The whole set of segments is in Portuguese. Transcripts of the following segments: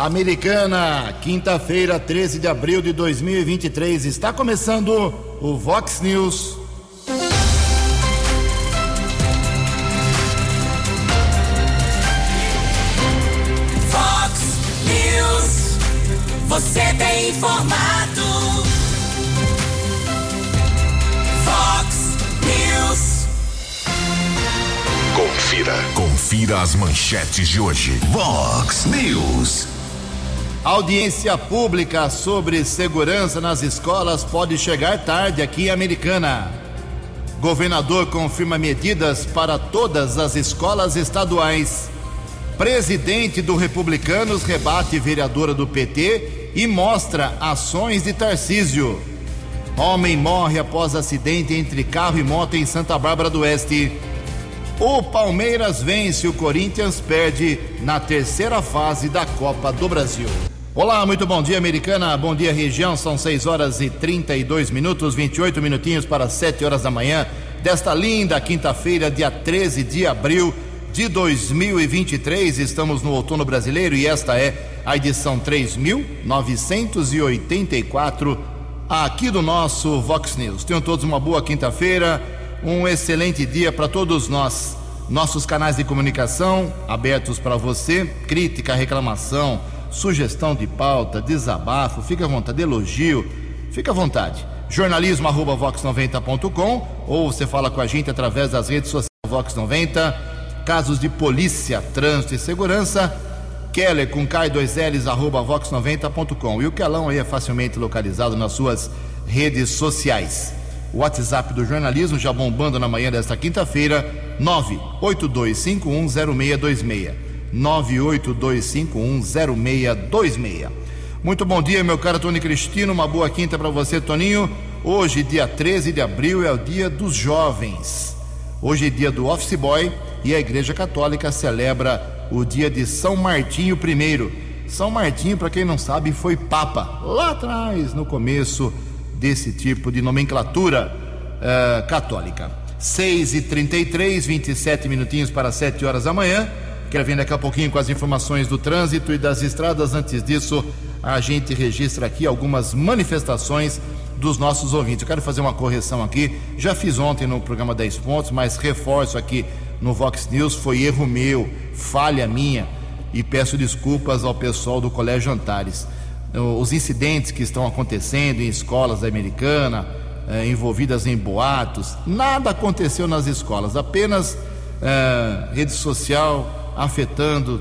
Americana, quinta-feira, 13 de abril de 2023. Está começando o Vox News. Vox News. Você tem informado. Vox News. Confira. Confira as manchetes de hoje. Vox News. Audiência pública sobre segurança nas escolas pode chegar tarde aqui em Americana. Governador confirma medidas para todas as escolas estaduais. Presidente do Republicanos rebate vereadora do PT e mostra ações de Tarcísio. Homem morre após acidente entre carro e moto em Santa Bárbara do Oeste. O Palmeiras vence, o Corinthians perde na terceira fase da Copa do Brasil. Olá, muito bom dia, americana. Bom dia, região. São 6 horas e 32 minutos, 28 minutinhos para 7 horas da manhã desta linda quinta-feira, dia 13 de abril de 2023. Estamos no outono brasileiro e esta é a edição 3984 aqui do nosso Vox News. Tenham todos uma boa quinta-feira, um excelente dia para todos nós. Nossos canais de comunicação abertos para você, crítica, reclamação, sugestão de pauta, desabafo, fica à vontade, elogio, fica à vontade. Jornalismo arroba vox90.com ou você fala com a gente através das redes sociais Vox 90, casos de polícia, trânsito e segurança, Keller com K2Ls arroba vox90.com e o Kelão aí é facilmente localizado nas suas redes sociais. O WhatsApp do jornalismo já bombando na manhã desta quinta-feira, 982510626. 982510626. Muito bom dia, meu caro Tony Cristino. Uma boa quinta para você, Toninho. Hoje, dia 13 de abril, é o dia dos jovens. Hoje é dia do Office Boy e a Igreja Católica celebra o dia de São Martinho I. São Martinho, para quem não sabe, foi Papa lá atrás, no começo desse tipo de nomenclatura uh, católica. 6 e 33 27 minutinhos para 7 horas da manhã. Quero vir daqui a pouquinho com as informações do trânsito e das estradas. Antes disso, a gente registra aqui algumas manifestações dos nossos ouvintes. Eu quero fazer uma correção aqui. Já fiz ontem no programa 10 pontos, mas reforço aqui no Vox News. Foi erro meu, falha minha. E peço desculpas ao pessoal do Colégio Antares. Os incidentes que estão acontecendo em escolas da americana, eh, envolvidas em boatos, nada aconteceu nas escolas, apenas eh, rede social afetando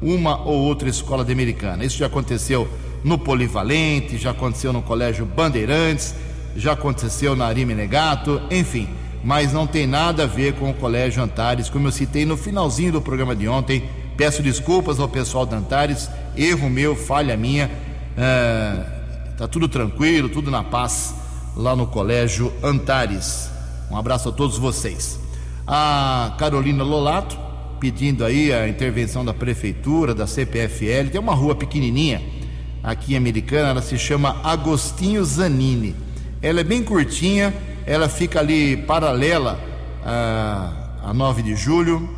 uma ou outra escola de americana. Isso já aconteceu no Polivalente, já aconteceu no Colégio Bandeirantes, já aconteceu na Arime Negato, enfim, mas não tem nada a ver com o Colégio Antares, como eu citei no finalzinho do programa de ontem. Peço desculpas ao pessoal da Antares, erro meu, falha minha. É, tá tudo tranquilo, tudo na paz lá no Colégio Antares. Um abraço a todos vocês. A Carolina Lolato pedindo aí a intervenção da prefeitura, da CPFL. Tem uma rua pequenininha aqui em Americana, ela se chama Agostinho Zanini. Ela é bem curtinha, ela fica ali paralela a, a 9 de julho,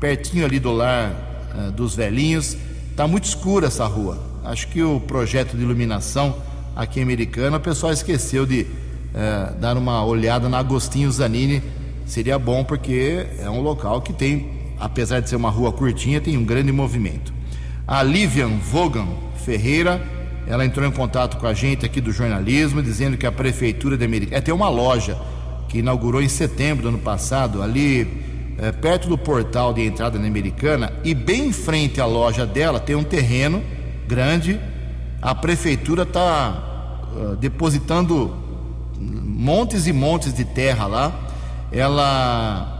pertinho ali do lar a, dos velhinhos. Tá muito escura essa rua. Acho que o projeto de iluminação aqui em Americana, o pessoal esqueceu de a, dar uma olhada na Agostinho Zanini. Seria bom porque é um local que tem apesar de ser uma rua curtinha, tem um grande movimento. A Livian Vogan Ferreira, ela entrou em contato com a gente aqui do jornalismo, dizendo que a prefeitura de Americana, é, tem uma loja que inaugurou em setembro do ano passado, ali é, perto do portal de entrada na Americana, e bem em frente à loja dela tem um terreno grande. A prefeitura está uh, depositando montes e montes de terra lá. Ela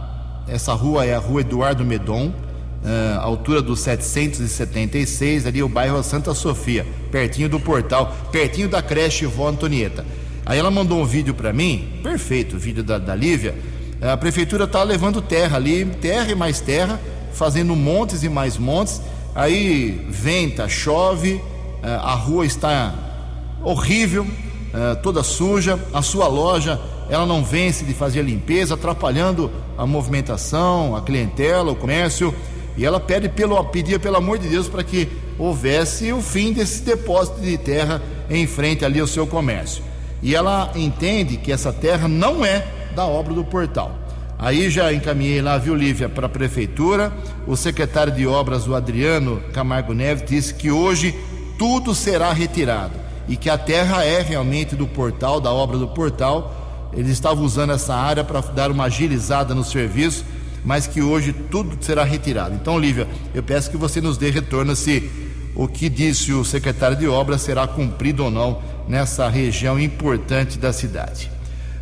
essa rua é a rua Eduardo Medon, uh, altura do 776, ali o bairro Santa Sofia, pertinho do portal, pertinho da creche Vó Antonieta. Aí ela mandou um vídeo para mim, perfeito, o vídeo da, da Lívia. A prefeitura está levando terra ali, terra e mais terra, fazendo montes e mais montes. Aí venta, chove, a rua está horrível, toda suja. A sua loja ela não vence de fazer a limpeza, atrapalhando a movimentação, a clientela, o comércio. E ela pede pelo, pedia pelo amor de Deus para que houvesse o fim desse depósito de terra em frente ali ao seu comércio. E ela entende que essa terra não é da obra do portal. Aí já encaminhei lá, viu, Lívia, para a prefeitura. O secretário de obras, o Adriano Camargo Neves, disse que hoje tudo será retirado e que a terra é realmente do portal, da obra do portal. Eles estavam usando essa área para dar uma agilizada no serviço, mas que hoje tudo será retirado. Então, Lívia, eu peço que você nos dê retorno se o que disse o secretário de obras será cumprido ou não nessa região importante da cidade.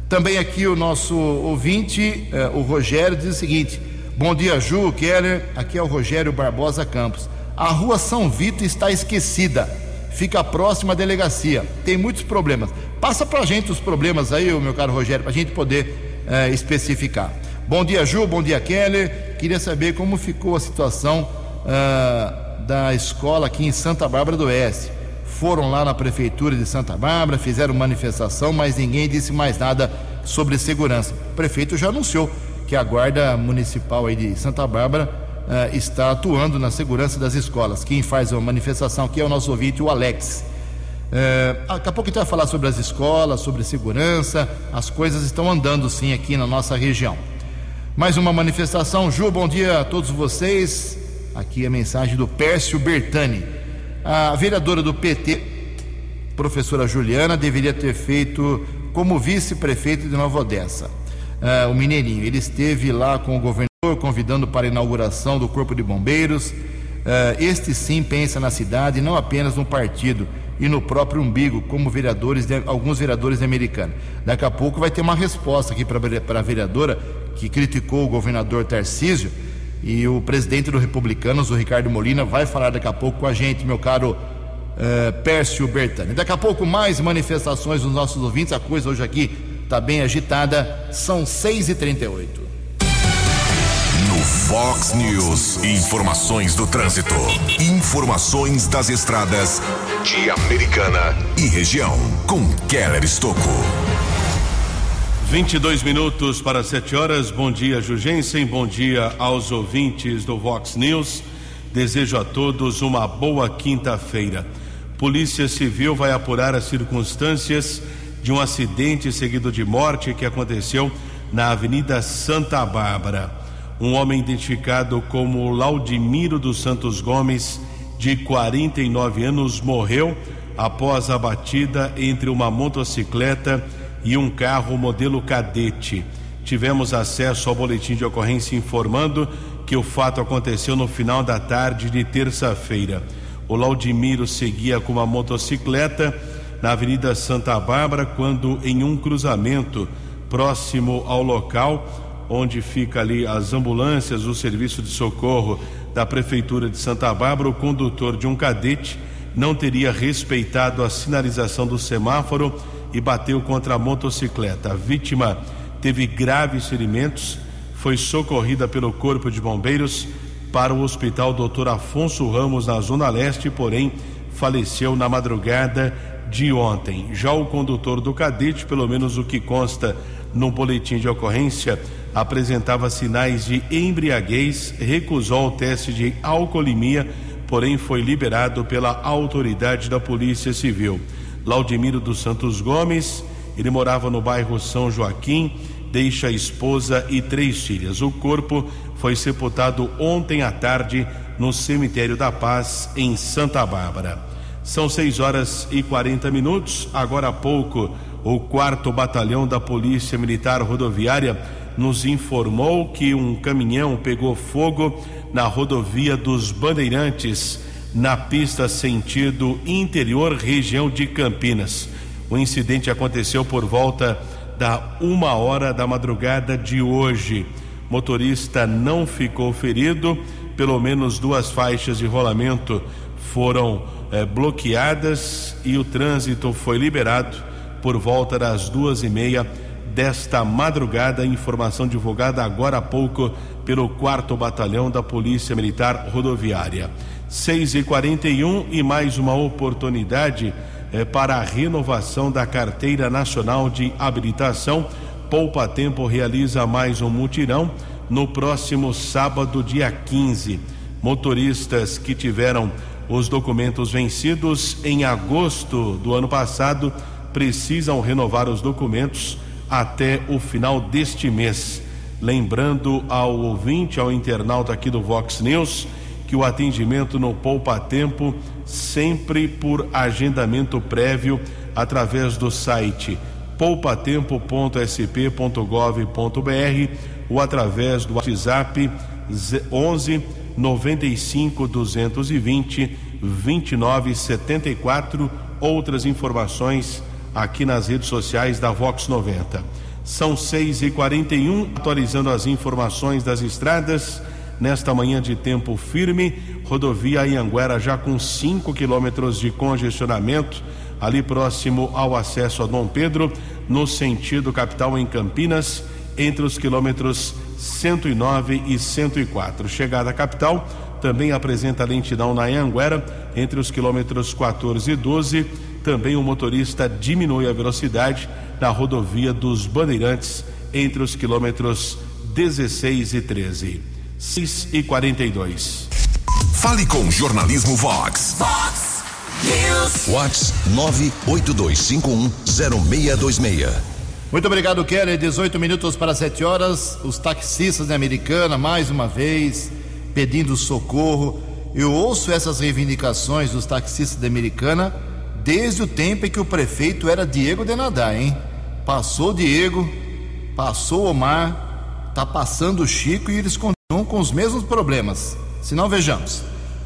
Também aqui o nosso ouvinte, eh, o Rogério, diz o seguinte: Bom dia, Ju, Keller. Aqui é o Rogério Barbosa Campos. A rua São Vito está esquecida. Fica próxima à delegacia. Tem muitos problemas. Passa pra gente os problemas aí, meu caro Rogério, pra gente poder eh, especificar. Bom dia, Ju. Bom dia, Keller. Queria saber como ficou a situação ah, da escola aqui em Santa Bárbara do Oeste foram lá na prefeitura de Santa Bárbara, fizeram manifestação, mas ninguém disse mais nada sobre segurança. O prefeito já anunciou que a guarda municipal aí de Santa Bárbara uh, está atuando na segurança das escolas. Quem faz a manifestação aqui é o nosso ouvinte, o Alex. Uh, daqui a pouco a gente vai falar sobre as escolas, sobre segurança. As coisas estão andando sim aqui na nossa região. Mais uma manifestação. Ju, bom dia a todos vocês. Aqui a mensagem do Pércio Bertani. A vereadora do PT, professora Juliana, deveria ter feito como vice-prefeito de Nova Odessa, uh, o Mineirinho. Ele esteve lá com o governador, convidando para a inauguração do Corpo de Bombeiros. Uh, este sim pensa na cidade, não apenas no partido e no próprio umbigo, como vereadores de, alguns vereadores americanos. Daqui a pouco vai ter uma resposta aqui para a vereadora que criticou o governador Tarcísio e o presidente do Republicanos, o Ricardo Molina, vai falar daqui a pouco com a gente, meu caro uh, Pércio Bertani. Daqui a pouco mais manifestações dos nossos ouvintes, a coisa hoje aqui está bem agitada, são 6h38. Fox News, informações do trânsito, informações das estradas de Americana e região, com Keller Estocco. 22 minutos para 7 horas. Bom dia, Jugensen. Bom dia aos ouvintes do Vox News. Desejo a todos uma boa quinta-feira. Polícia Civil vai apurar as circunstâncias de um acidente seguido de morte que aconteceu na Avenida Santa Bárbara. Um homem identificado como Laudimiro dos Santos Gomes, de 49 anos, morreu após a batida entre uma motocicleta e um carro modelo cadete. Tivemos acesso ao boletim de ocorrência informando que o fato aconteceu no final da tarde de terça-feira. O Laudimiro seguia com uma motocicleta na Avenida Santa Bárbara quando, em um cruzamento próximo ao local onde fica ali as ambulâncias, o serviço de socorro da Prefeitura de Santa Bárbara, o condutor de um cadete não teria respeitado a sinalização do semáforo e bateu contra a motocicleta. A vítima teve graves ferimentos, foi socorrida pelo Corpo de Bombeiros para o Hospital Dr. Afonso Ramos, na Zona Leste, porém faleceu na madrugada de ontem. Já o condutor do cadete, pelo menos o que consta no boletim de ocorrência, apresentava sinais de embriaguez, recusou o teste de alcoolemia, porém foi liberado pela autoridade da Polícia Civil. Laudimiro dos Santos Gomes. Ele morava no bairro São Joaquim, deixa a esposa e três filhas. O corpo foi sepultado ontem à tarde no cemitério da Paz, em Santa Bárbara. São seis horas e 40 minutos. Agora há pouco, o quarto batalhão da Polícia Militar Rodoviária nos informou que um caminhão pegou fogo na rodovia dos Bandeirantes na pista sentido interior, região de Campinas. O incidente aconteceu por volta da uma hora da madrugada de hoje. Motorista não ficou ferido, pelo menos duas faixas de rolamento foram eh, bloqueadas e o trânsito foi liberado por volta das duas e meia desta madrugada. Informação divulgada agora há pouco pelo quarto batalhão da Polícia Militar Rodoviária. 6 e 41 e mais uma oportunidade eh, para a renovação da Carteira Nacional de Habilitação. Poupa Tempo realiza mais um mutirão no próximo sábado, dia 15. Motoristas que tiveram Os documentos vencidos em agosto do ano passado precisam renovar os documentos até o final deste mês. Lembrando ao ouvinte, ao internauta aqui do Vox News, que o atendimento no Poupa Tempo sempre por agendamento prévio através do site poupatempo.sp.gov.br ou através do WhatsApp 11 95 220 2974. Outras informações aqui nas redes sociais da Vox 90. São 6 e 41 atualizando as informações das estradas. Nesta manhã de tempo firme, rodovia Anhanguera já com 5 quilômetros de congestionamento, ali próximo ao acesso a Dom Pedro, no sentido capital em Campinas, entre os quilômetros 109 e 104. Chegada à capital, também apresenta lentidão na Anhanguera, entre os quilômetros 14 e 12 também o motorista diminui a velocidade na rodovia dos Bandeirantes entre os quilômetros 16 e 13. 6 e 42. Fale com Jornalismo Vox. Vox News. Vox 982510626. Muito obrigado, Kelly. 18 minutos para 7 horas. Os taxistas da Americana, mais uma vez, pedindo socorro. Eu ouço essas reivindicações dos taxistas da Americana desde o tempo em que o prefeito era Diego Denadá, hein? Passou Diego, passou Omar, tá passando o Chico e eles continuam com os mesmos problemas. Se não, vejamos.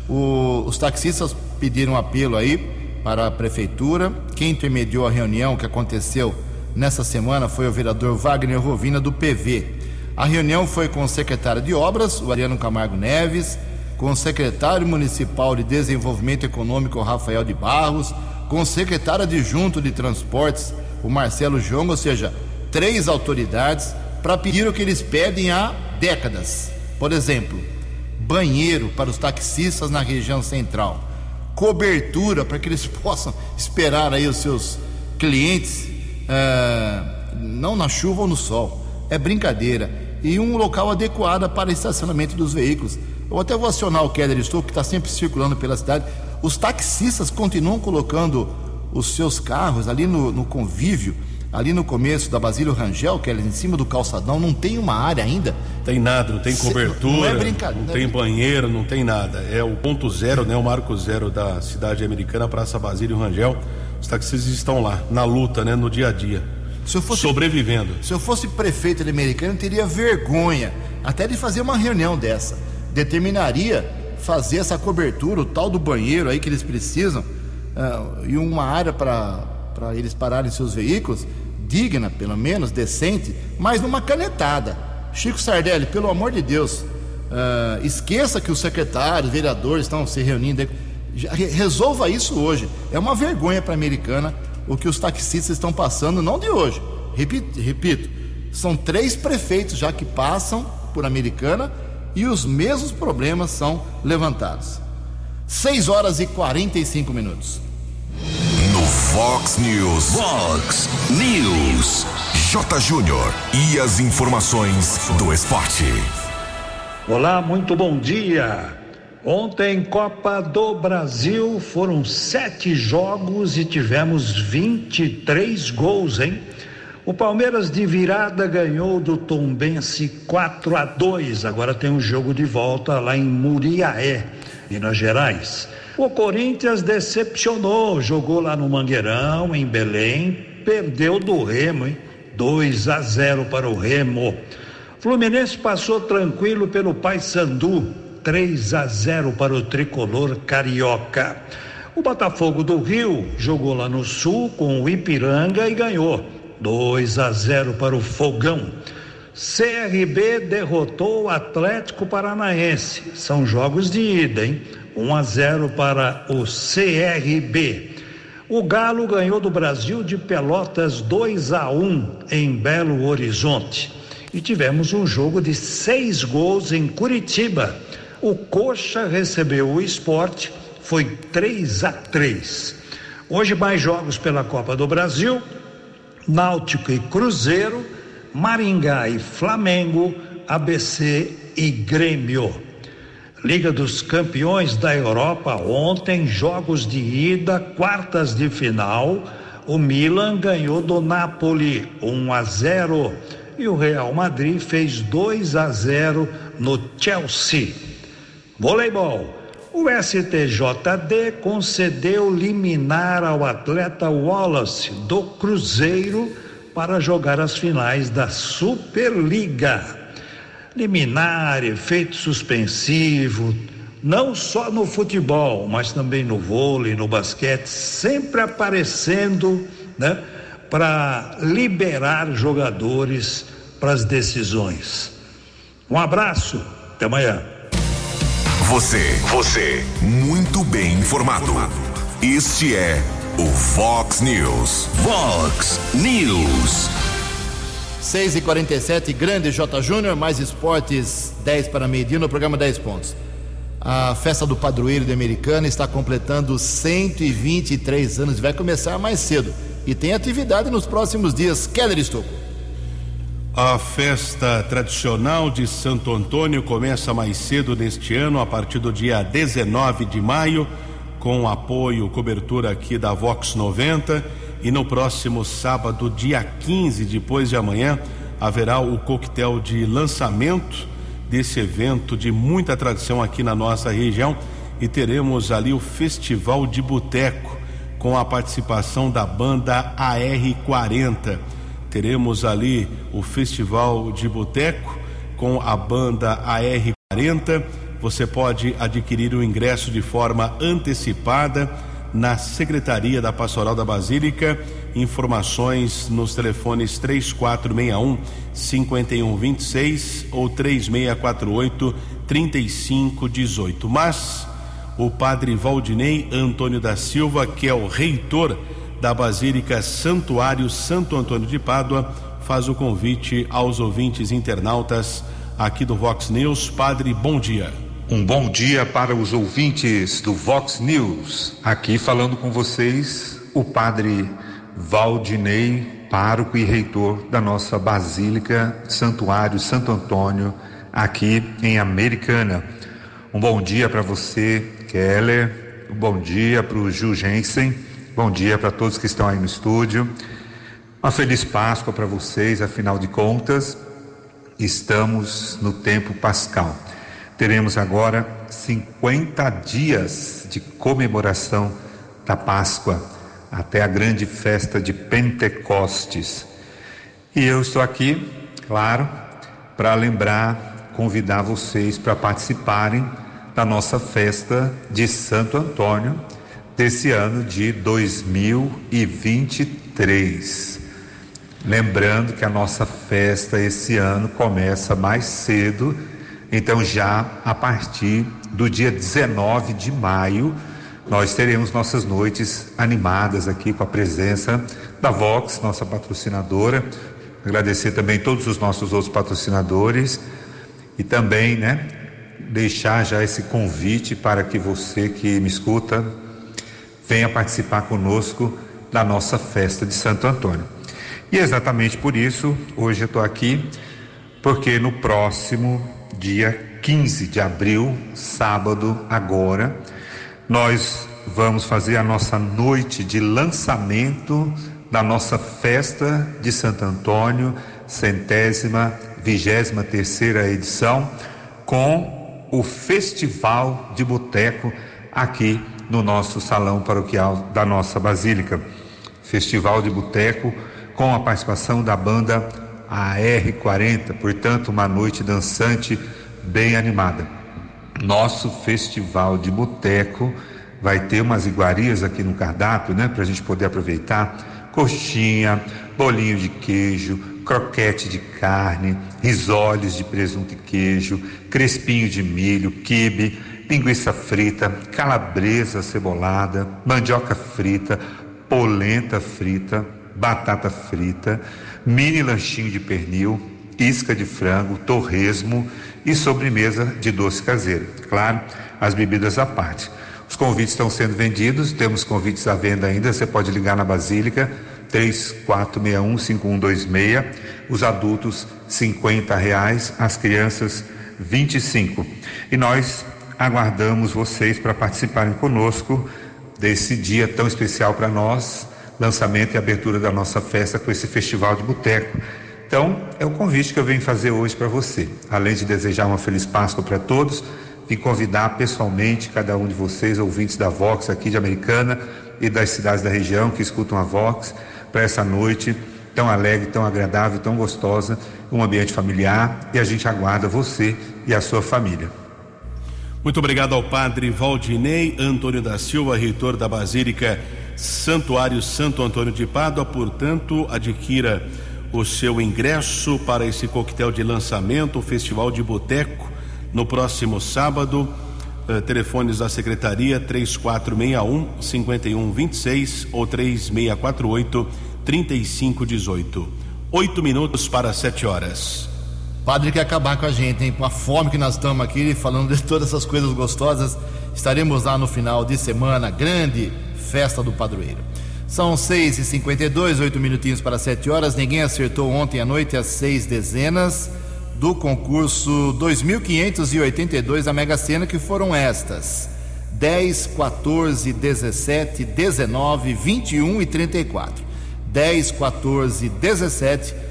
O, os taxistas pediram apelo aí para a prefeitura. Quem intermediou a reunião que aconteceu nessa semana foi o vereador Wagner Rovina do PV. A reunião foi com o secretário de Obras, o Ariano Camargo Neves, com o secretário municipal de Desenvolvimento Econômico, Rafael de Barros, com o secretário adjunto de Transportes, o Marcelo João, ou seja, três autoridades, para pedir o que eles pedem há décadas. Por exemplo, banheiro para os taxistas na região central, cobertura para que eles possam esperar aí os seus clientes, ah, não na chuva ou no sol. É brincadeira. E um local adequado para estacionamento dos veículos. Eu até vou acionar o Keller Estou, que está sempre circulando pela cidade os taxistas continuam colocando os seus carros ali no, no convívio, ali no começo da Basílio Rangel, que é em cima do calçadão, não tem uma área ainda. Tem nada, não tem cobertura, não, é brincadeira, não tem banheiro, não tem nada. É o ponto zero, né? O marco zero da cidade americana, Praça Basílio Rangel. Os taxistas estão lá, na luta, né? No dia a dia. Se eu fosse, sobrevivendo. Se eu fosse prefeito de americano, eu teria vergonha até de fazer uma reunião dessa. Determinaria fazer essa cobertura, o tal do banheiro aí que eles precisam, uh, e uma área para eles pararem seus veículos, digna, pelo menos, decente, mas numa canetada. Chico Sardelli, pelo amor de Deus, uh, esqueça que os secretários, vereadores estão se reunindo. resolva isso hoje. É uma vergonha para a americana o que os taxistas estão passando, não de hoje. Repito, repito, são três prefeitos já que passam por americana e os mesmos problemas são levantados. 6 horas e 45 minutos. No Fox News. Fox News. J. Júnior. E as informações do esporte. Olá, muito bom dia. Ontem, Copa do Brasil, foram sete jogos e tivemos 23 gols, hein? O Palmeiras de virada ganhou do Tombense 4 a 2. Agora tem um jogo de volta lá em Muriaé, Minas Gerais. O Corinthians decepcionou, jogou lá no Mangueirão, em Belém, perdeu do Remo, hein? 2 a 0 para o Remo. Fluminense passou tranquilo pelo Paysandu, 3 a 0 para o tricolor carioca. O Botafogo do Rio jogou lá no Sul com o Ipiranga e ganhou 2 a 0 para o Fogão. CRB derrotou o Atlético Paranaense. São jogos de ida, hein? 1 a 0 para o CRB. O Galo ganhou do Brasil de Pelotas 2 a 1 em Belo Horizonte. E tivemos um jogo de seis gols em Curitiba. O Coxa recebeu o esporte, foi 3 a 3. Hoje mais jogos pela Copa do Brasil. Náutico e Cruzeiro, Maringá e Flamengo, ABC e Grêmio. Liga dos Campeões da Europa, ontem, jogos de ida, quartas de final. O Milan ganhou do Napoli 1 a 0 e o Real Madrid fez 2 a 0 no Chelsea. Voleibol. O STJD concedeu liminar ao atleta Wallace do Cruzeiro para jogar as finais da Superliga. Liminar, efeito suspensivo, não só no futebol, mas também no vôlei, no basquete, sempre aparecendo, né, para liberar jogadores para as decisões. Um abraço, até amanhã. Você, você, muito bem informado. Este é o Fox News. Fox News. 6 e 47 grande J. Júnior, mais esportes 10 para meio-dia no programa 10 pontos. A festa do padroeiro de Americana está completando 123 anos e vai começar mais cedo. E tem atividade nos próximos dias. Keller Estocco. A festa tradicional de Santo Antônio começa mais cedo neste ano, a partir do dia 19 de maio, com apoio, cobertura aqui da Vox 90. E no próximo sábado, dia 15, depois de amanhã, haverá o coquetel de lançamento desse evento de muita tradição aqui na nossa região. E teremos ali o Festival de Boteco, com a participação da banda AR40 teremos ali o Festival de Boteco com a banda AR40. Você pode adquirir o ingresso de forma antecipada na Secretaria da Pastoral da Basílica. Informações nos telefones 3461 5126 ou 3648 3518. Mas o padre Valdinei Antônio da Silva, que é o reitor da Basílica Santuário Santo Antônio de Pádua faz o convite aos ouvintes internautas aqui do Vox News. Padre, bom dia. Um bom dia para os ouvintes do Vox News. Aqui falando com vocês, o Padre Valdinei, pároco e reitor da nossa Basílica Santuário Santo Antônio, aqui em Americana. Um bom dia para você, Keller. Um bom dia para o Gil Jensen Bom dia para todos que estão aí no estúdio. Uma feliz Páscoa para vocês, afinal de contas, estamos no tempo pascal. Teremos agora 50 dias de comemoração da Páscoa, até a grande festa de Pentecostes. E eu estou aqui, claro, para lembrar, convidar vocês para participarem da nossa festa de Santo Antônio desse ano de 2023. Lembrando que a nossa festa esse ano começa mais cedo, então já a partir do dia 19 de maio, nós teremos nossas noites animadas aqui com a presença da Vox, nossa patrocinadora. Agradecer também todos os nossos outros patrocinadores e também, né, deixar já esse convite para que você que me escuta venha participar conosco da nossa festa de Santo Antônio. E exatamente por isso, hoje eu estou aqui, porque no próximo dia 15 de abril, sábado, agora, nós vamos fazer a nossa noite de lançamento da nossa festa de Santo Antônio, centésima, vigésima terceira edição, com o Festival de Boteco aqui no nosso salão paroquial da nossa basílica. Festival de Boteco com a participação da banda AR40, portanto, uma noite dançante bem animada. Nosso Festival de Boteco vai ter umas iguarias aqui no cardápio, né, para a gente poder aproveitar. Coxinha, bolinho de queijo, croquete de carne, risoles de presunto e queijo, crespinho de milho, quibe, linguiça frita, calabresa cebolada, mandioca frita, polenta frita, batata frita, mini lanchinho de pernil, isca de frango, torresmo e sobremesa de doce caseiro. Claro, as bebidas à parte. Os convites estão sendo vendidos, temos convites à venda ainda, você pode ligar na Basílica 3461-5126, os adultos 50 reais, as crianças 25. E nós aguardamos vocês para participarem conosco desse dia tão especial para nós, lançamento e abertura da nossa festa com esse festival de boteco. Então, é o convite que eu venho fazer hoje para você. Além de desejar uma feliz Páscoa para todos, vim convidar pessoalmente cada um de vocês, ouvintes da Vox aqui de Americana e das cidades da região que escutam a Vox, para essa noite tão alegre, tão agradável, tão gostosa, um ambiente familiar e a gente aguarda você e a sua família. Muito obrigado ao padre Valdinei Antônio da Silva, reitor da Basílica Santuário Santo Antônio de Pádua. Portanto, adquira o seu ingresso para esse coquetel de lançamento, o Festival de Boteco, no próximo sábado. Uh, telefones da Secretaria 3461 5126 ou 3648 3518. Oito minutos para sete horas. Padre quer acabar com a gente, hein? Com a fome que nós estamos aqui, falando de todas essas coisas gostosas. Estaremos lá no final de semana, grande festa do padroeiro. São seis e cinquenta e dois, oito minutinhos para sete horas. Ninguém acertou ontem à noite as seis dezenas do concurso 2582 da Mega Sena, que foram estas: 10, 14, 17, 19, 21 e 34. 10, 14, 17,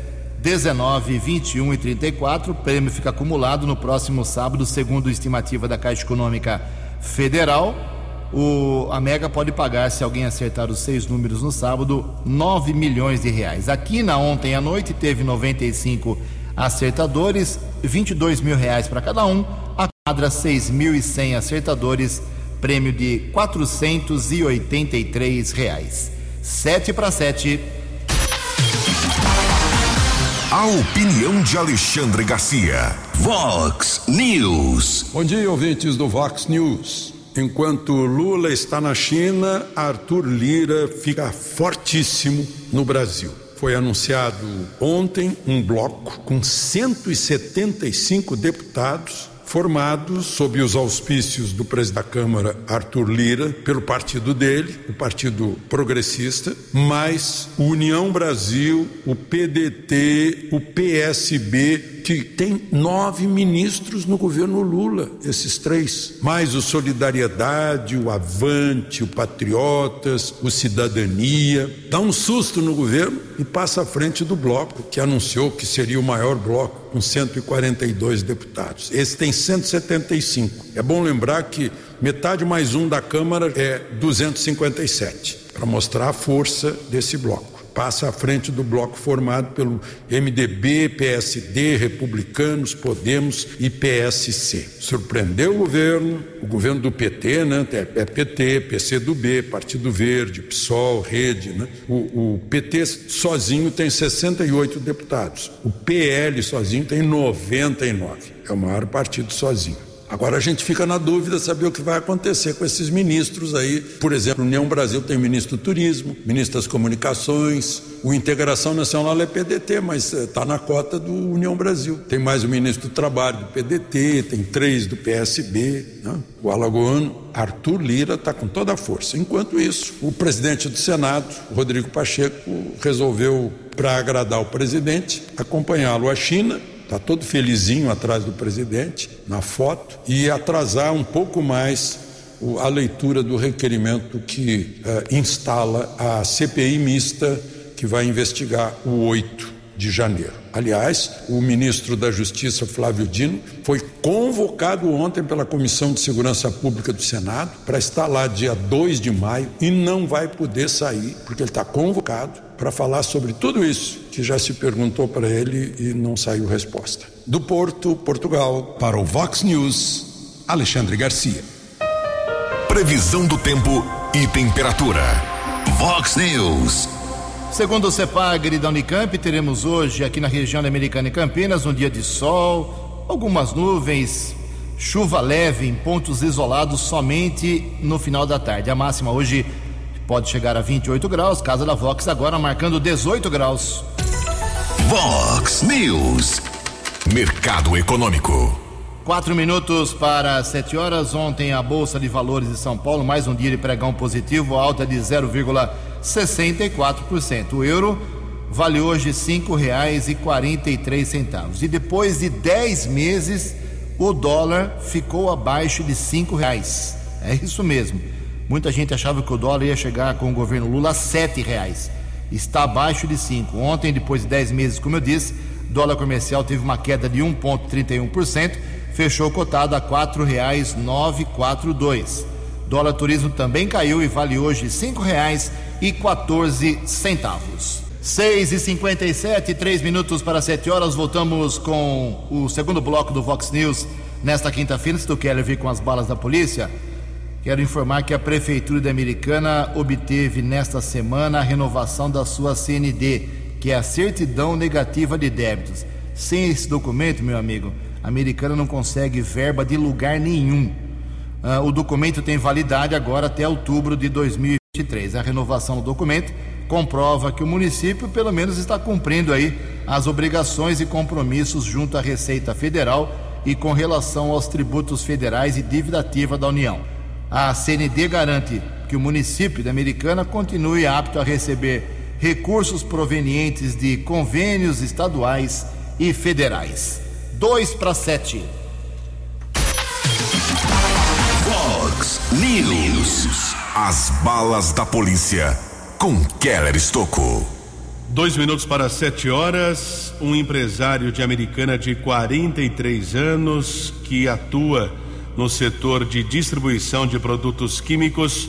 19, 21 e 34. O prêmio fica acumulado no próximo sábado, segundo a estimativa da Caixa Econômica Federal. O, a Mega pode pagar, se alguém acertar os seis números no sábado, 9 milhões de reais. Aqui na ontem à noite teve 95 acertadores, 22 mil reais para cada um. A quadra 6.100 acertadores, prêmio de 483 reais. 7 para 7. A opinião de Alexandre Garcia. Vox News. Bom dia, ouvintes do Vox News. Enquanto Lula está na China, Arthur Lira fica fortíssimo no Brasil. Foi anunciado ontem um bloco com 175 deputados formados sob os auspícios do presidente da Câmara, Arthur Lira, pelo partido dele, o Partido Progressista, mais União Brasil, o PDT, o PSB, que tem nove ministros no governo Lula, esses três, mais o Solidariedade, o Avante, o Patriotas, o Cidadania, dá um susto no governo e passa à frente do bloco, que anunciou que seria o maior bloco, com 142 deputados. Esse tem 175. É bom lembrar que metade mais um da Câmara é 257, para mostrar a força desse bloco passa à frente do bloco formado pelo MDB, PSD, Republicanos, Podemos e PSC. Surpreendeu o governo, o governo do PT, né? É PT, PCdoB, Partido Verde, PSOL, Rede, né? O, o PT sozinho tem 68 deputados. O PL sozinho tem 99. É o maior partido sozinho. Agora a gente fica na dúvida saber o que vai acontecer com esses ministros aí. Por exemplo, União Brasil tem ministro do Turismo, ministro das Comunicações, o Integração Nacional é PDT, mas está eh, na cota do União Brasil. Tem mais o ministro do Trabalho do PDT, tem três do PSB, né? o alagoano Arthur Lira está com toda a força. Enquanto isso, o presidente do Senado, Rodrigo Pacheco, resolveu, para agradar o presidente, acompanhá-lo à China está todo felizinho atrás do presidente, na foto, e atrasar um pouco mais a leitura do requerimento que uh, instala a CPI mista que vai investigar o 8 de janeiro. Aliás, o ministro da Justiça, Flávio Dino, foi convocado ontem pela Comissão de Segurança Pública do Senado para estar lá dia 2 de maio e não vai poder sair, porque ele está convocado para falar sobre tudo isso que já se perguntou para ele e não saiu resposta. Do Porto, Portugal. Para o Vox News, Alexandre Garcia. Previsão do tempo e temperatura. Vox News. Segundo o CEPAGRE da Unicamp, teremos hoje aqui na região da Americana e Campinas um dia de sol, algumas nuvens, chuva leve em pontos isolados somente no final da tarde. A máxima hoje pode chegar a 28 graus, casa da Vox agora marcando 18 graus. Vox News, mercado econômico. Quatro minutos para sete horas. Ontem a Bolsa de Valores de São Paulo, mais um dia de pregão positivo, alta de 0,64%. O euro vale hoje cinco reais e quarenta e três centavos. E depois de dez meses, o dólar ficou abaixo de cinco reais. É isso mesmo. Muita gente achava que o dólar ia chegar com o governo Lula a sete reais. Está abaixo de cinco. Ontem, depois de dez meses, como eu disse, dólar comercial teve uma queda de 1,31%, fechou cotado a quatro dois. Dólar turismo também caiu e vale hoje cinco reais e 14 centavos. 6 e 57 três minutos para 7 horas. Voltamos com o segundo bloco do Vox News nesta quinta-feira. Se tu quer vir com as balas da polícia, quero informar que a Prefeitura de Americana obteve nesta semana a renovação da sua CND, que é a Certidão Negativa de Débitos. Sem esse documento, meu amigo, a Americana não consegue verba de lugar nenhum. Uh, o documento tem validade agora até outubro de 2023. A renovação do documento comprova que o município pelo menos está cumprindo aí as obrigações e compromissos junto à Receita Federal e com relação aos tributos federais e dívida ativa da União. A CND garante que o município da Americana continue apto a receber recursos provenientes de convênios estaduais e federais. 2 para 7. Fox News. As balas da polícia com Keller Estocou. Dois minutos para sete horas. Um empresário de Americana de 43 anos que atua no setor de distribuição de produtos químicos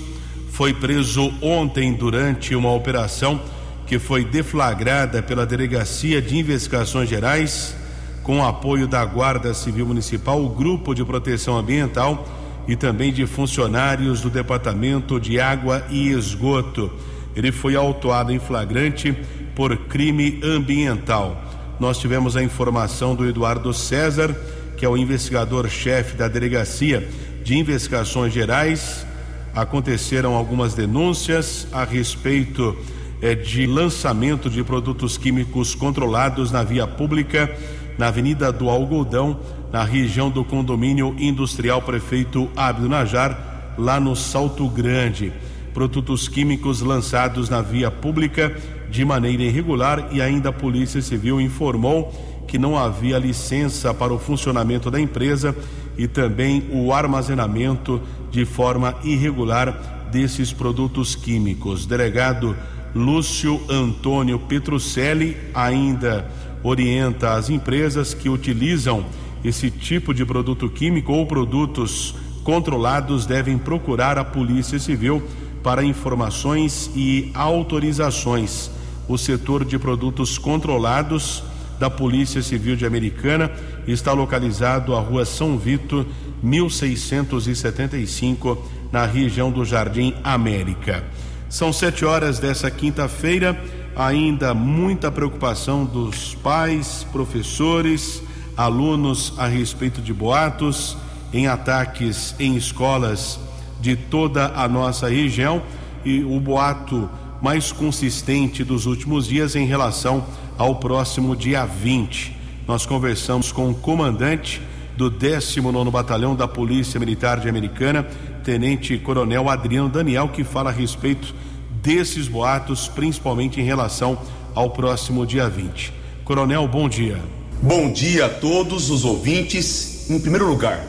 foi preso ontem durante uma operação que foi deflagrada pela Delegacia de Investigações Gerais com apoio da Guarda Civil Municipal, o Grupo de Proteção Ambiental e também de funcionários do Departamento de Água e Esgoto ele foi autuado em flagrante por crime ambiental. Nós tivemos a informação do Eduardo César, que é o investigador-chefe da Delegacia de Investigações Gerais. Aconteceram algumas denúncias a respeito eh, de lançamento de produtos químicos controlados na via pública, na Avenida do Algodão, na região do condomínio industrial Prefeito Abdo Najar, lá no Salto Grande produtos químicos lançados na via pública de maneira irregular e ainda a Polícia Civil informou que não havia licença para o funcionamento da empresa e também o armazenamento de forma irregular desses produtos químicos. Delegado Lúcio Antônio Petrucelli ainda orienta as empresas que utilizam esse tipo de produto químico ou produtos controlados devem procurar a Polícia Civil para informações e autorizações. O setor de produtos controlados da Polícia Civil de Americana está localizado à Rua São Vito, 1675, na região do Jardim América. São sete horas dessa quinta-feira, ainda muita preocupação dos pais, professores, alunos a respeito de boatos em ataques em escolas de toda a nossa região e o boato mais consistente dos últimos dias em relação ao próximo dia 20. Nós conversamos com o comandante do 19 Batalhão da Polícia Militar de Americana, Tenente Coronel Adriano Daniel, que fala a respeito desses boatos, principalmente em relação ao próximo dia 20. Coronel, bom dia. Bom dia a todos os ouvintes. Em primeiro lugar,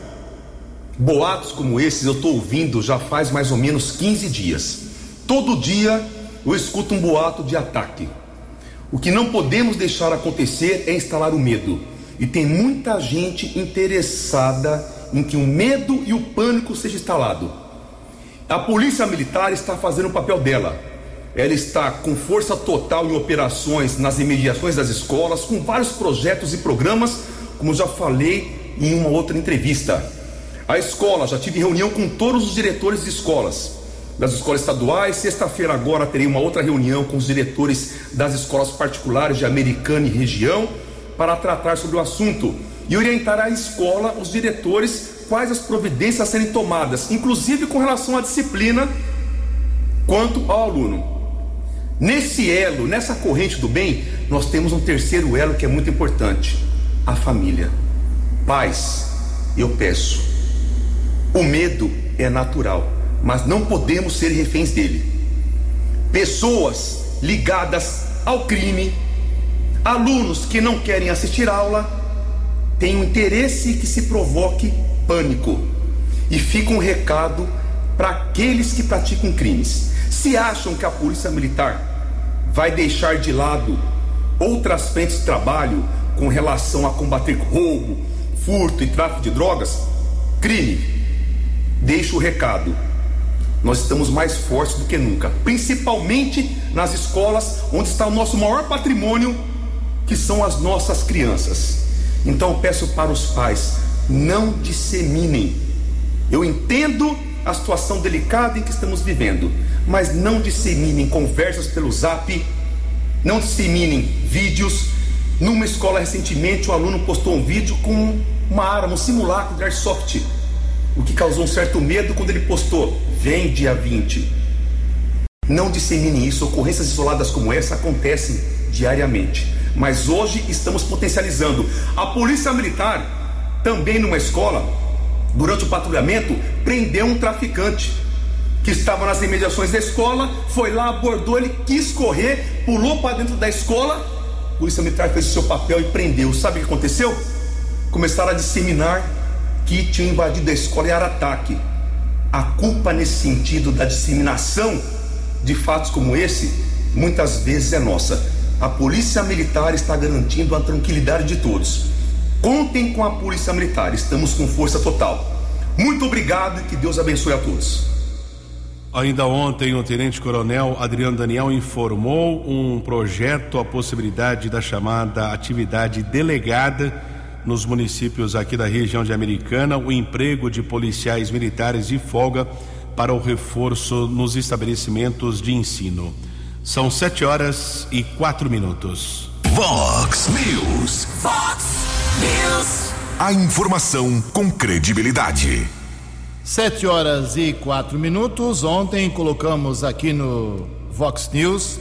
Boatos como esses eu estou ouvindo já faz mais ou menos 15 dias. Todo dia eu escuto um boato de ataque. O que não podemos deixar acontecer é instalar o medo. E tem muita gente interessada em que o medo e o pânico seja instalado. A polícia militar está fazendo o papel dela. Ela está com força total em operações nas imediações das escolas, com vários projetos e programas, como já falei em uma outra entrevista. A escola, já tive reunião com todos os diretores de escolas, das escolas estaduais. Sexta-feira agora terei uma outra reunião com os diretores das escolas particulares de Americana e região para tratar sobre o assunto e orientar a escola, os diretores, quais as providências a serem tomadas, inclusive com relação à disciplina quanto ao aluno. Nesse elo, nessa corrente do bem, nós temos um terceiro elo que é muito importante: a família. Pais, eu peço, o medo é natural, mas não podemos ser reféns dele. Pessoas ligadas ao crime, alunos que não querem assistir aula, tem o interesse que se provoque pânico. E fica um recado para aqueles que praticam crimes. Se acham que a Polícia Militar vai deixar de lado outras frentes de trabalho com relação a combater roubo, furto e tráfico de drogas, crime, deixa o recado. Nós estamos mais fortes do que nunca, principalmente nas escolas onde está o nosso maior patrimônio, que são as nossas crianças. Então eu peço para os pais, não disseminem. Eu entendo a situação delicada em que estamos vivendo, mas não disseminem conversas pelo zap, não disseminem vídeos. Numa escola recentemente, um aluno postou um vídeo com uma arma, um simulacro de airsoft, o que causou um certo medo quando ele postou: vem dia 20. Não disseminem isso, ocorrências isoladas como essa acontecem diariamente. Mas hoje estamos potencializando. A Polícia Militar, também numa escola, durante o patrulhamento, prendeu um traficante que estava nas imediações da escola, foi lá, abordou, ele quis correr, pulou para dentro da escola. A Polícia Militar fez o seu papel e prendeu. Sabe o que aconteceu? Começaram a disseminar que tinham invadido a escola e era ataque. A culpa nesse sentido da disseminação de fatos como esse, muitas vezes é nossa. A Polícia Militar está garantindo a tranquilidade de todos. Contem com a Polícia Militar, estamos com força total. Muito obrigado e que Deus abençoe a todos. Ainda ontem, o tenente-coronel Adriano Daniel informou um projeto, a possibilidade da chamada atividade delegada nos municípios aqui da região de Americana, o emprego de policiais militares de folga para o reforço nos estabelecimentos de ensino. São sete horas e quatro minutos. Vox News. Fox News. A informação com credibilidade. Sete horas e quatro minutos. Ontem colocamos aqui no Vox News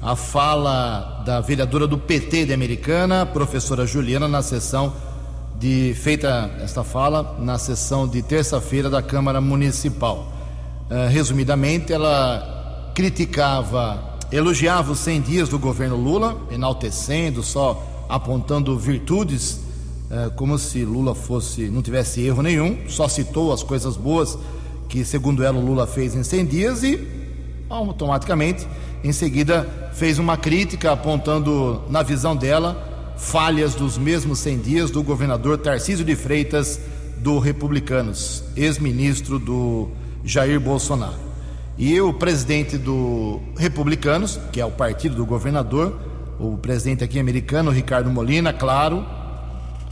a fala da vereadora do PT de Americana, professora Juliana, na sessão de feita esta fala na sessão de terça-feira da Câmara Municipal. Uh, resumidamente, ela criticava elogiava os 100 dias do governo Lula, enaltecendo, só apontando virtudes, eh, como se Lula fosse não tivesse erro nenhum, só citou as coisas boas que, segundo ela, Lula fez em 100 dias e automaticamente, em seguida, fez uma crítica apontando, na visão dela, falhas dos mesmos 100 dias do governador Tarcísio de Freitas, do Republicanos, ex-ministro do Jair Bolsonaro. E o presidente do Republicanos, que é o partido do governador, o presidente aqui americano, Ricardo Molina, claro,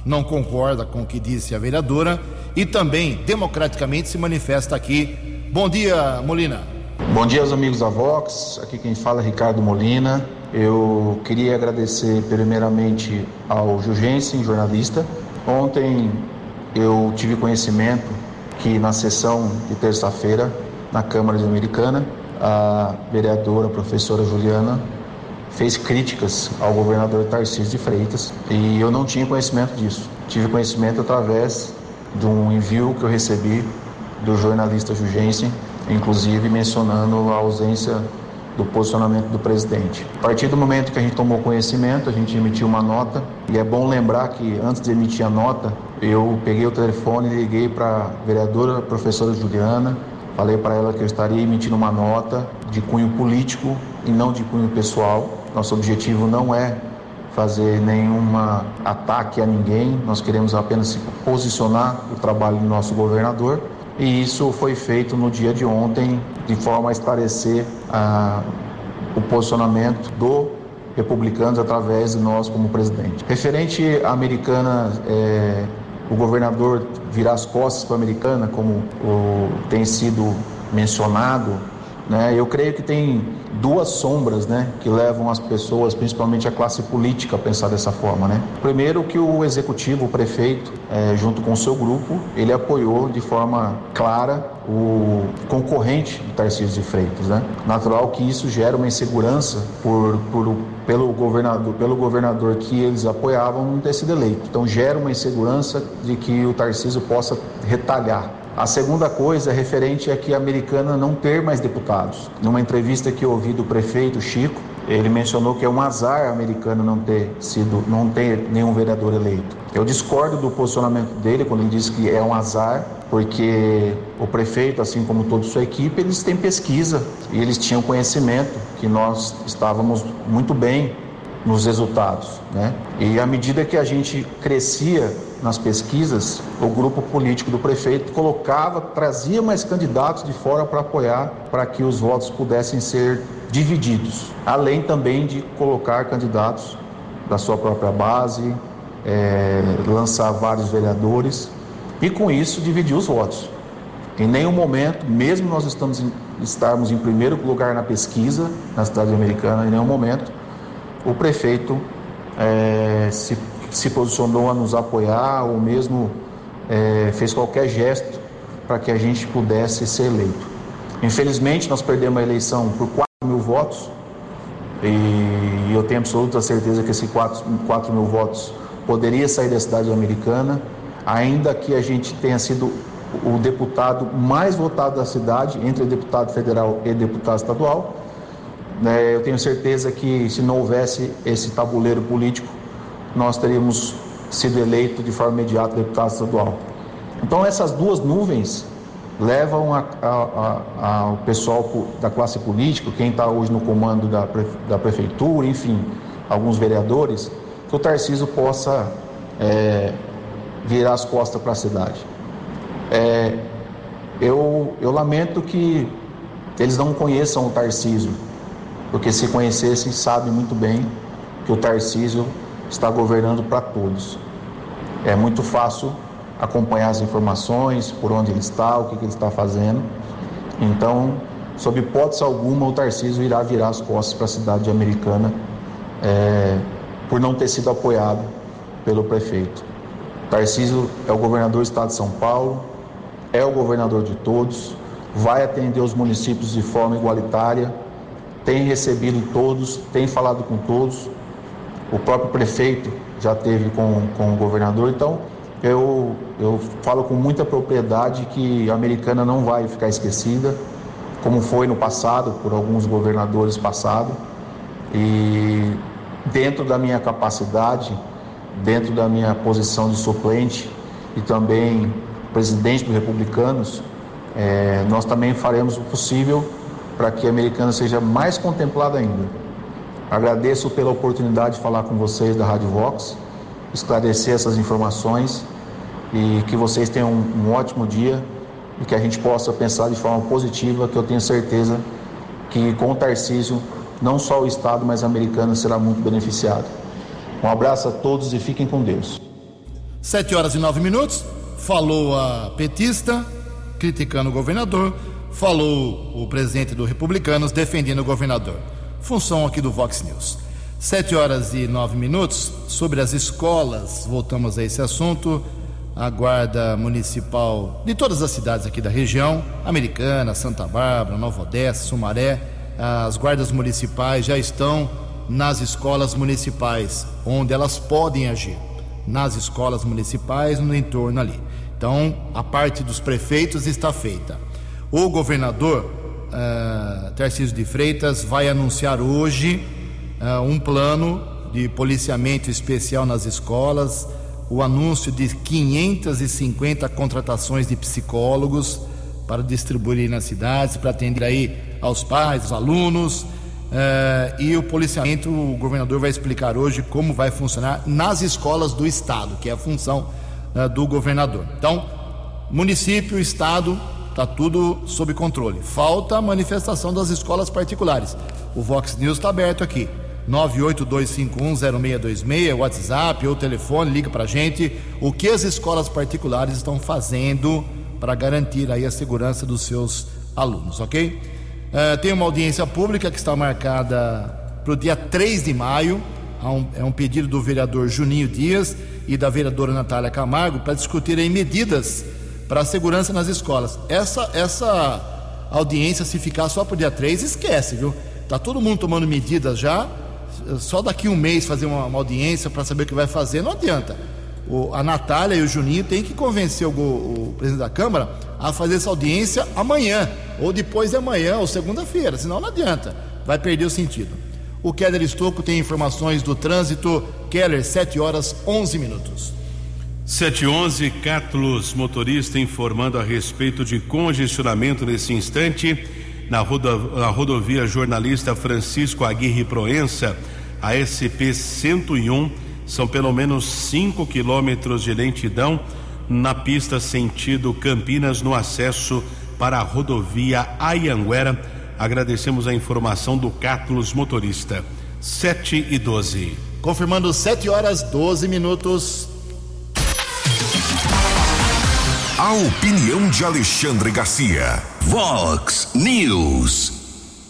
não concorda com o que disse a vereadora e também democraticamente se manifesta aqui. Bom dia, Molina. Bom dia aos amigos da Vox. Aqui quem fala é Ricardo Molina. Eu queria agradecer primeiramente ao Jugensen, jornalista. Ontem eu tive conhecimento que na sessão de terça-feira na Câmara Americana, a vereadora, a professora Juliana, fez críticas ao governador Tarcísio de Freitas e eu não tinha conhecimento disso. Tive conhecimento através de um envio que eu recebi do jornalista Jugensen, inclusive mencionando a ausência do posicionamento do presidente. A partir do momento que a gente tomou conhecimento, a gente emitiu uma nota e é bom lembrar que antes de emitir a nota, eu peguei o telefone e liguei para a vereadora professora Juliana, Falei para ela que eu estaria emitindo uma nota de cunho político e não de cunho pessoal. Nosso objetivo não é fazer nenhum ataque a ninguém, nós queremos apenas posicionar o trabalho do nosso governador e isso foi feito no dia de ontem de forma a esclarecer ah, o posicionamento do republicanos através de nós como presidente. Referente à americana é, o governador virar as costas para a americana, como o, tem sido mencionado, né? Eu creio que tem duas sombras, né, que levam as pessoas, principalmente a classe política, a pensar dessa forma, né? Primeiro que o executivo, o prefeito, é, junto com o seu grupo, ele apoiou de forma clara o concorrente de Tarcísio de Freitas, né? Natural que isso gera uma insegurança por, por pelo governador, pelo governador que eles apoiavam não ter sido eleito. Então gera uma insegurança de que o Tarcísio possa retalhar a segunda coisa é referente a que a americana não ter mais deputados. Numa entrevista que eu ouvi do prefeito Chico, ele mencionou que é um azar americano não ter sido, não ter nenhum vereador eleito. Eu discordo do posicionamento dele quando ele diz que é um azar, porque o prefeito, assim como toda sua equipe, eles têm pesquisa e eles tinham conhecimento que nós estávamos muito bem nos resultados, né? E à medida que a gente crescia nas pesquisas, o grupo político do prefeito colocava, trazia mais candidatos de fora para apoiar, para que os votos pudessem ser divididos, além também de colocar candidatos da sua própria base, é, lançar vários vereadores e com isso dividir os votos. Em nenhum momento, mesmo nós estamos em, estarmos em primeiro lugar na pesquisa na cidade americana, em nenhum momento o prefeito é, se, se posicionou a nos apoiar ou mesmo é, fez qualquer gesto para que a gente pudesse ser eleito. Infelizmente, nós perdemos a eleição por 4 mil votos e eu tenho absoluta certeza que esses 4, 4 mil votos poderia sair da cidade americana, ainda que a gente tenha sido o deputado mais votado da cidade, entre deputado federal e deputado estadual, né, eu tenho certeza que se não houvesse esse tabuleiro político, nós teríamos sido eleito de forma imediata deputado estadual. Então essas duas nuvens levam a, a, a, ao pessoal da classe política, quem está hoje no comando da, da prefeitura, enfim, alguns vereadores, que o Tarcísio possa é, virar as costas para a cidade. É, eu, eu lamento que eles não conheçam o Tarcísio, porque se conhecessem, sabem muito bem que o Tarcísio está governando para todos. É muito fácil acompanhar as informações, por onde ele está, o que, que ele está fazendo. Então, sob hipótese alguma, o Tarcísio irá virar as costas para a cidade americana é, por não ter sido apoiado pelo prefeito. Tarcísio é o governador do estado de São Paulo, é o governador de todos, vai atender os municípios de forma igualitária tem recebido todos, tem falado com todos. O próprio prefeito já teve com, com o governador. Então, eu, eu falo com muita propriedade que a americana não vai ficar esquecida, como foi no passado, por alguns governadores passados. E dentro da minha capacidade, dentro da minha posição de suplente e também presidente dos republicanos, é, nós também faremos o possível para que a americana seja mais contemplada ainda. Agradeço pela oportunidade de falar com vocês da Rádio Vox, esclarecer essas informações e que vocês tenham um, um ótimo dia e que a gente possa pensar de forma positiva, que eu tenho certeza que com o Tarcísio, não só o Estado, mas a americana será muito beneficiado. Um abraço a todos e fiquem com Deus. Sete horas e nove minutos, falou a petista, criticando o governador, falou o presidente do Republicanos defendendo o governador. Função aqui do Vox News. Sete horas e nove minutos sobre as escolas. Voltamos a esse assunto. A Guarda Municipal de todas as cidades aqui da região, Americana, Santa Bárbara, Nova Odessa, Sumaré, as guardas municipais já estão nas escolas municipais, onde elas podem agir. Nas escolas municipais, no entorno ali. Então, a parte dos prefeitos está feita. O governador uh, Tarcísio de Freitas vai anunciar hoje uh, um plano de policiamento especial nas escolas, o anúncio de 550 contratações de psicólogos para distribuir nas cidades, para atender aí aos pais, aos alunos. Uh, e o policiamento, o governador vai explicar hoje como vai funcionar nas escolas do estado, que é a função do governador. Então, município, estado, Está tudo sob controle. Falta a manifestação das escolas particulares. O Vox News está aberto aqui. 982510626, WhatsApp ou telefone, liga para gente. O que as escolas particulares estão fazendo para garantir aí a segurança dos seus alunos, ok? Uh, tem uma audiência pública que está marcada para o dia 3 de maio. é um pedido do vereador Juninho Dias e da vereadora Natália Camargo para discutirem medidas para a segurança nas escolas. Essa, essa audiência, se ficar só para o dia 3, esquece, viu? Tá todo mundo tomando medidas já. Só daqui um mês fazer uma, uma audiência para saber o que vai fazer, não adianta. O, a Natália e o Juninho têm que convencer o, o, presidente da Câmara a fazer essa audiência amanhã, ou depois de amanhã, ou segunda-feira, senão não adianta, vai perder o sentido. O Keller Estocco tem informações do trânsito. Keller, 7 horas 11 minutos. 711, Carlos, motorista, informando a respeito de congestionamento nesse instante na, rodo, na rodovia jornalista Francisco Aguirre Proença, a SP 101. São pelo menos 5 quilômetros de lentidão na pista sentido Campinas, no acesso para a rodovia Ayanguera. Agradecemos a informação do Carlos Motorista. 7 e 12. Confirmando 7 horas 12 minutos. A opinião de Alexandre Garcia. Vox News.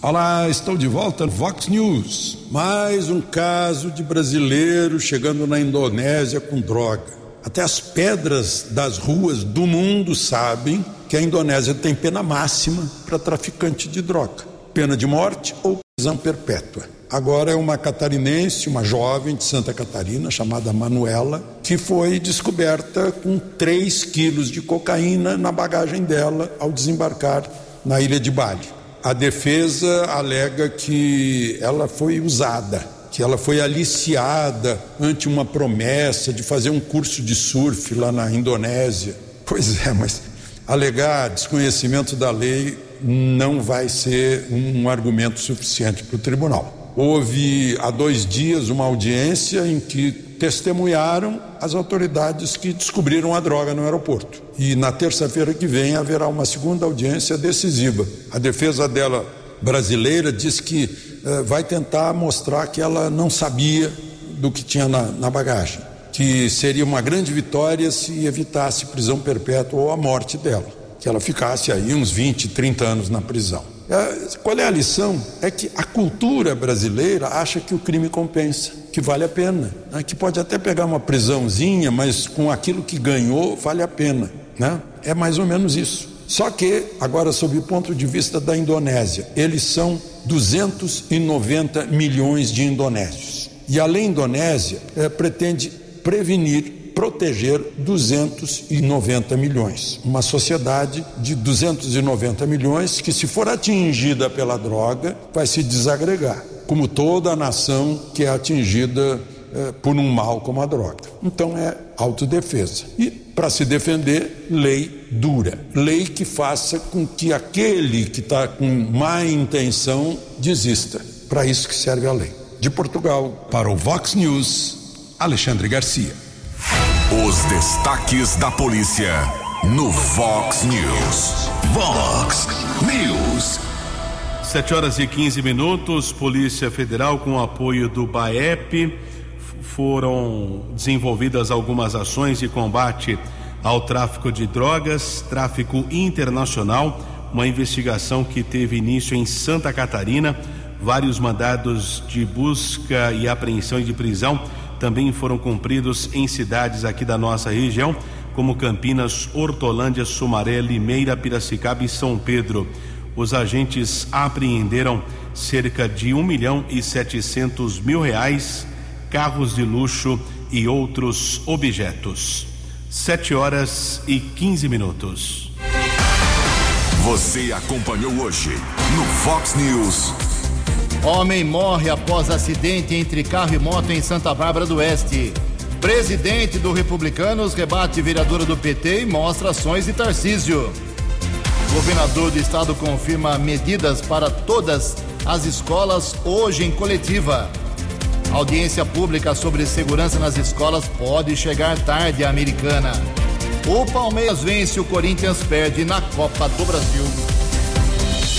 Olá, estou de volta no Vox News. Mais um caso de brasileiro chegando na Indonésia com droga. Até as pedras das ruas do mundo sabem que a Indonésia tem pena máxima para traficante de droga: pena de morte ou prisão perpétua. Agora é uma catarinense, uma jovem de Santa Catarina, chamada Manuela, que foi descoberta com 3 quilos de cocaína na bagagem dela ao desembarcar na ilha de Bali. A defesa alega que ela foi usada, que ela foi aliciada ante uma promessa de fazer um curso de surf lá na Indonésia. Pois é, mas alegar desconhecimento da lei não vai ser um argumento suficiente para o tribunal. Houve há dois dias uma audiência em que testemunharam as autoridades que descobriram a droga no aeroporto. E na terça-feira que vem haverá uma segunda audiência decisiva. A defesa dela brasileira diz que eh, vai tentar mostrar que ela não sabia do que tinha na, na bagagem, que seria uma grande vitória se evitasse prisão perpétua ou a morte dela, que ela ficasse aí uns 20, 30 anos na prisão. É, qual é a lição? É que a cultura brasileira acha que o crime compensa, que vale a pena, né? que pode até pegar uma prisãozinha, mas com aquilo que ganhou vale a pena. Né? É mais ou menos isso. Só que, agora, sob o ponto de vista da Indonésia, eles são 290 milhões de indonésios. E a lei indonésia é, pretende prevenir proteger 290 milhões. Uma sociedade de 290 milhões que, se for atingida pela droga, vai se desagregar, como toda a nação que é atingida eh, por um mal como a droga. Então é autodefesa. E, para se defender, lei dura. Lei que faça com que aquele que está com má intenção desista. Para isso que serve a lei. De Portugal, para o Vox News, Alexandre Garcia. Os destaques da polícia no Vox News. Vox News. 7 horas e 15 minutos. Polícia Federal, com apoio do BAEP, foram desenvolvidas algumas ações de combate ao tráfico de drogas, tráfico internacional. Uma investigação que teve início em Santa Catarina. Vários mandados de busca e apreensão e de prisão também foram cumpridos em cidades aqui da nossa região, como Campinas, Hortolândia, Sumaré, Limeira, Piracicaba e São Pedro. Os agentes apreenderam cerca de um milhão e setecentos mil reais, carros de luxo e outros objetos. Sete horas e quinze minutos. Você acompanhou hoje no Fox News. Homem morre após acidente entre carro e moto em Santa Bárbara do Oeste. Presidente do Republicanos rebate vereadora do PT e mostra ações de Tarcísio. Governador do estado confirma medidas para todas as escolas hoje em coletiva. Audiência pública sobre segurança nas escolas pode chegar tarde americana. O Palmeiras vence, o Corinthians perde na Copa do Brasil.